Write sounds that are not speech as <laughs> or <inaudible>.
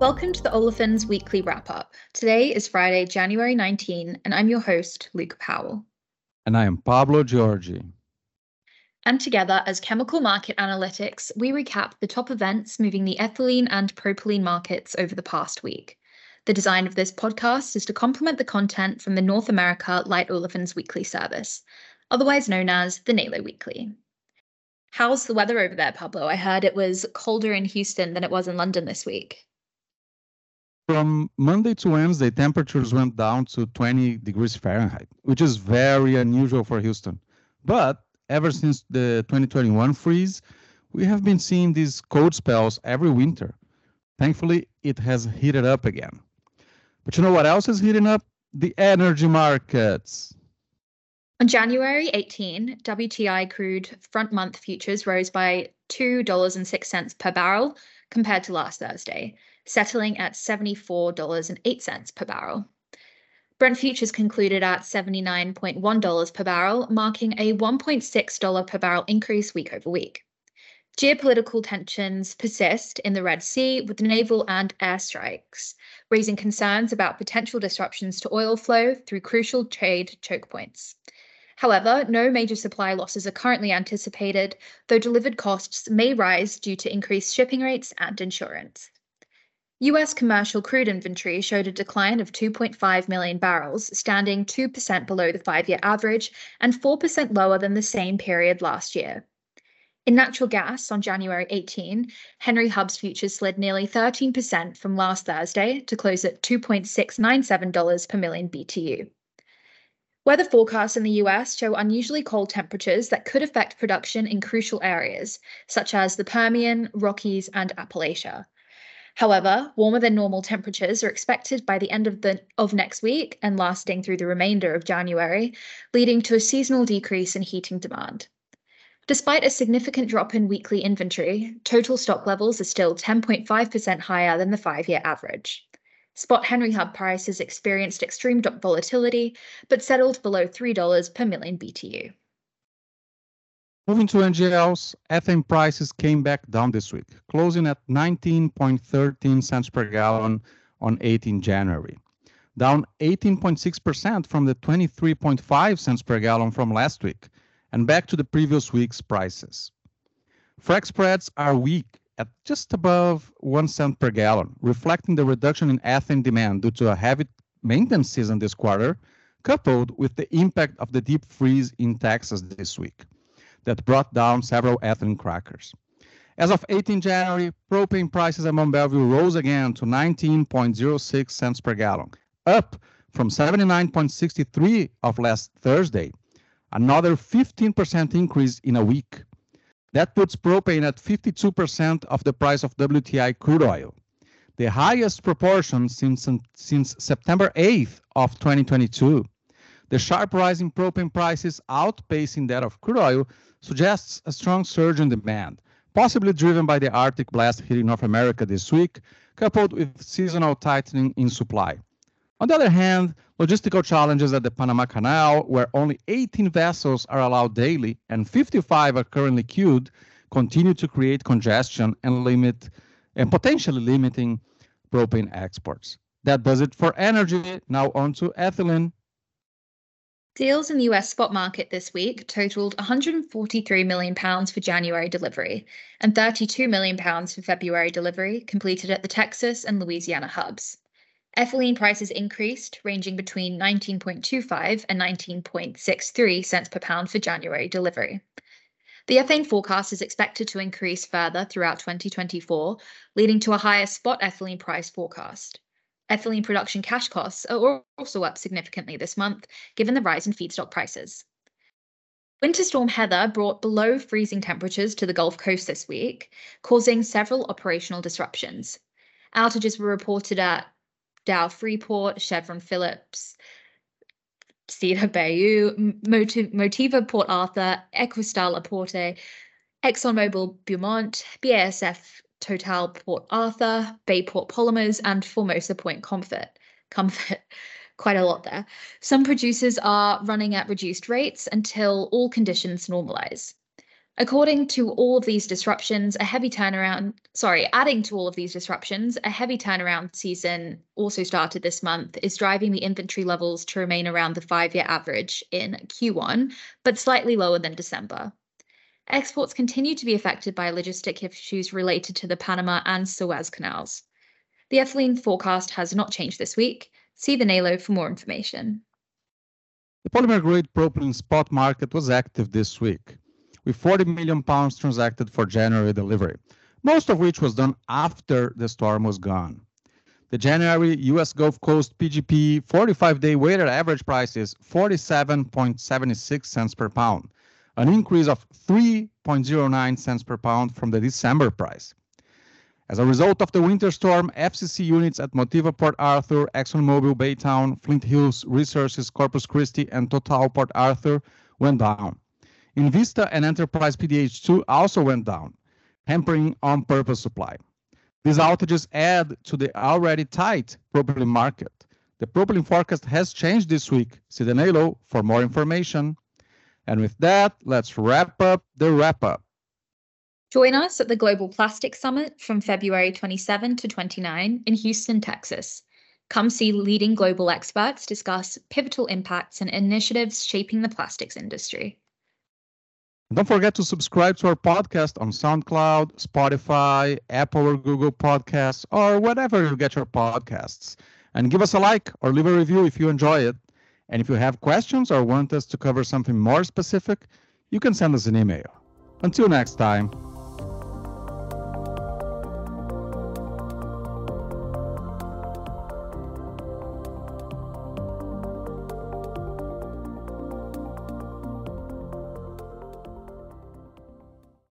Welcome to the Olefins Weekly Wrap Up. Today is Friday, January 19, and I'm your host, Luke Powell. And I am Pablo Giorgi. And together, as Chemical Market Analytics, we recap the top events moving the ethylene and propylene markets over the past week. The design of this podcast is to complement the content from the North America Light Olefins Weekly service, otherwise known as the NALO Weekly. How's the weather over there, Pablo? I heard it was colder in Houston than it was in London this week. From Monday to Wednesday, temperatures went down to 20 degrees Fahrenheit, which is very unusual for Houston. But ever since the 2021 freeze, we have been seeing these cold spells every winter. Thankfully, it has heated up again. But you know what else is heating up? The energy markets. On January 18, WTI crude front month futures rose by $2.06 per barrel compared to last Thursday, settling at $74.08 per barrel. Brent futures concluded at $79.1 per barrel, marking a $1.6 per barrel increase week over week. Geopolitical tensions persist in the Red Sea with naval and airstrikes, raising concerns about potential disruptions to oil flow through crucial trade choke points. However, no major supply losses are currently anticipated, though delivered costs may rise due to increased shipping rates and insurance. US commercial crude inventory showed a decline of 2.5 million barrels, standing 2% below the five year average and 4% lower than the same period last year. In natural gas on January 18, Henry Hub's futures slid nearly 13% from last Thursday to close at $2.697 per million BTU. Weather forecasts in the US show unusually cold temperatures that could affect production in crucial areas, such as the Permian, Rockies, and Appalachia. However, warmer than normal temperatures are expected by the end of the of next week and lasting through the remainder of January, leading to a seasonal decrease in heating demand. Despite a significant drop in weekly inventory, total stock levels are still 10.5% higher than the five year average. Spot Henry Hub prices experienced extreme volatility, but settled below $3 per million BTU. Moving to NGLs, ethane prices came back down this week, closing at 19.13 cents per gallon on 18 January, down 18.6% from the 23.5 cents per gallon from last week and back to the previous week's prices. Frac spreads are weak at just above one cent per gallon, reflecting the reduction in ethane demand due to a heavy maintenance season this quarter, coupled with the impact of the deep freeze in Texas this week that brought down several ethane crackers. As of 18 January, propane prices at Mont Belvieu rose again to 19.06 cents per gallon, up from 79.63 of last Thursday another 15% increase in a week. That puts propane at 52% of the price of WTI crude oil, the highest proportion since, since September 8th of 2022. The sharp rise in propane prices outpacing that of crude oil suggests a strong surge in demand, possibly driven by the Arctic blast hitting North America this week, coupled with seasonal tightening in supply. On the other hand, logistical challenges at the Panama Canal, where only 18 vessels are allowed daily and 55 are currently queued, continue to create congestion and limit and potentially limiting propane exports. That does it for energy. Now on to ethylene. Deals in the US spot market this week totaled 143 million pounds for January delivery and 32 million pounds for February delivery completed at the Texas and Louisiana hubs. Ethylene prices increased, ranging between 19.25 and 19.63 cents per pound for January delivery. The ethane forecast is expected to increase further throughout 2024, leading to a higher spot ethylene price forecast. Ethylene production cash costs are also up significantly this month, given the rise in feedstock prices. Winter Storm Heather brought below freezing temperatures to the Gulf Coast this week, causing several operational disruptions. Outages were reported at Dow Freeport, Chevron Phillips, Cedar Bayou, Motiva Port Arthur, Equistar La Porte, ExxonMobil Beaumont, BASF Total Port Arthur, Bayport Polymers, and Formosa Point Comfort. Comfort. <laughs> Quite a lot there. Some producers are running at reduced rates until all conditions normalize. According to all of these disruptions, a heavy turnaround, sorry, adding to all of these disruptions, a heavy turnaround season also started this month, is driving the inventory levels to remain around the five year average in Q1, but slightly lower than December. Exports continue to be affected by logistic issues related to the Panama and Suez canals. The ethylene forecast has not changed this week. See the NALO for more information. The polymer grade propylene spot market was active this week with 40 million pounds transacted for January delivery, most of which was done after the storm was gone. The January US Gulf Coast PGP 45 day weighted average price is 47.76 cents per pound, an increase of 3.09 cents per pound from the December price. As a result of the winter storm, FCC units at Motiva Port Arthur, ExxonMobil Baytown, Flint Hills Resources Corpus Christi, and Total Port Arthur went down. Invista and Enterprise PDH2 also went down, hampering on-purpose supply. These outages add to the already tight propylene market. The propylene forecast has changed this week. See the NALO for more information. And with that, let's wrap up the wrap up. Join us at the Global Plastic Summit from February 27 to 29 in Houston, Texas. Come see leading global experts discuss pivotal impacts and initiatives shaping the plastics industry. Don't forget to subscribe to our podcast on SoundCloud, Spotify, Apple or Google Podcasts, or whatever you get your podcasts. And give us a like or leave a review if you enjoy it. And if you have questions or want us to cover something more specific, you can send us an email. Until next time.